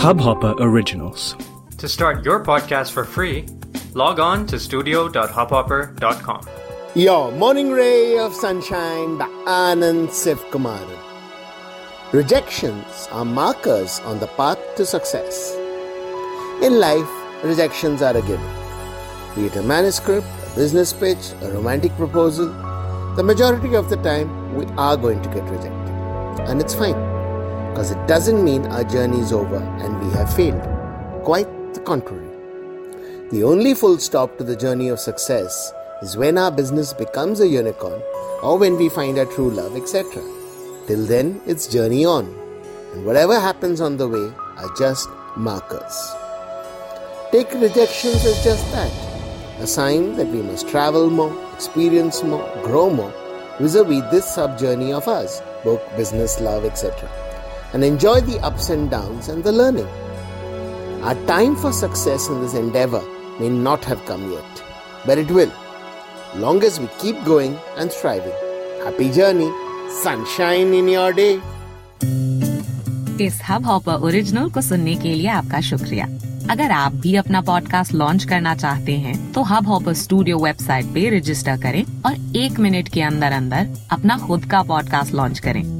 Hubhopper Originals. To start your podcast for free, log on to studio.hubhopper.com. Your morning ray of sunshine by Anand Sivkumaran. Rejections are markers on the path to success. In life, rejections are a given. Be it a manuscript, a business pitch, a romantic proposal, the majority of the time we are going to get rejected. And it's fine, because it doesn't mean our journey is over and we have failed. Quite the contrary. The only full stop to the journey of success is when our business becomes a unicorn or when we find our true love, etc. Till then, it's journey on. And whatever happens on the way are just markers. Take rejections as just that a sign that we must travel more, experience more, grow more vis a vis this sub journey of ours, both business, love, etc. And enjoy the ups and downs and the learning. Our time for success in this endeavor may not have come yet, but it will, long as we keep going and striving. Happy journey, sunshine in your day. इस Hubhopper original को सुनने के लिए आपका शुक्रिया अगर आप भी अपना पॉडकास्ट लॉन्च करना चाहते हैं तो हब हॉपर स्टूडियो वेबसाइट पे रजिस्टर करें और एक मिनट के अंदर अंदर अपना खुद का पॉडकास्ट लॉन्च करें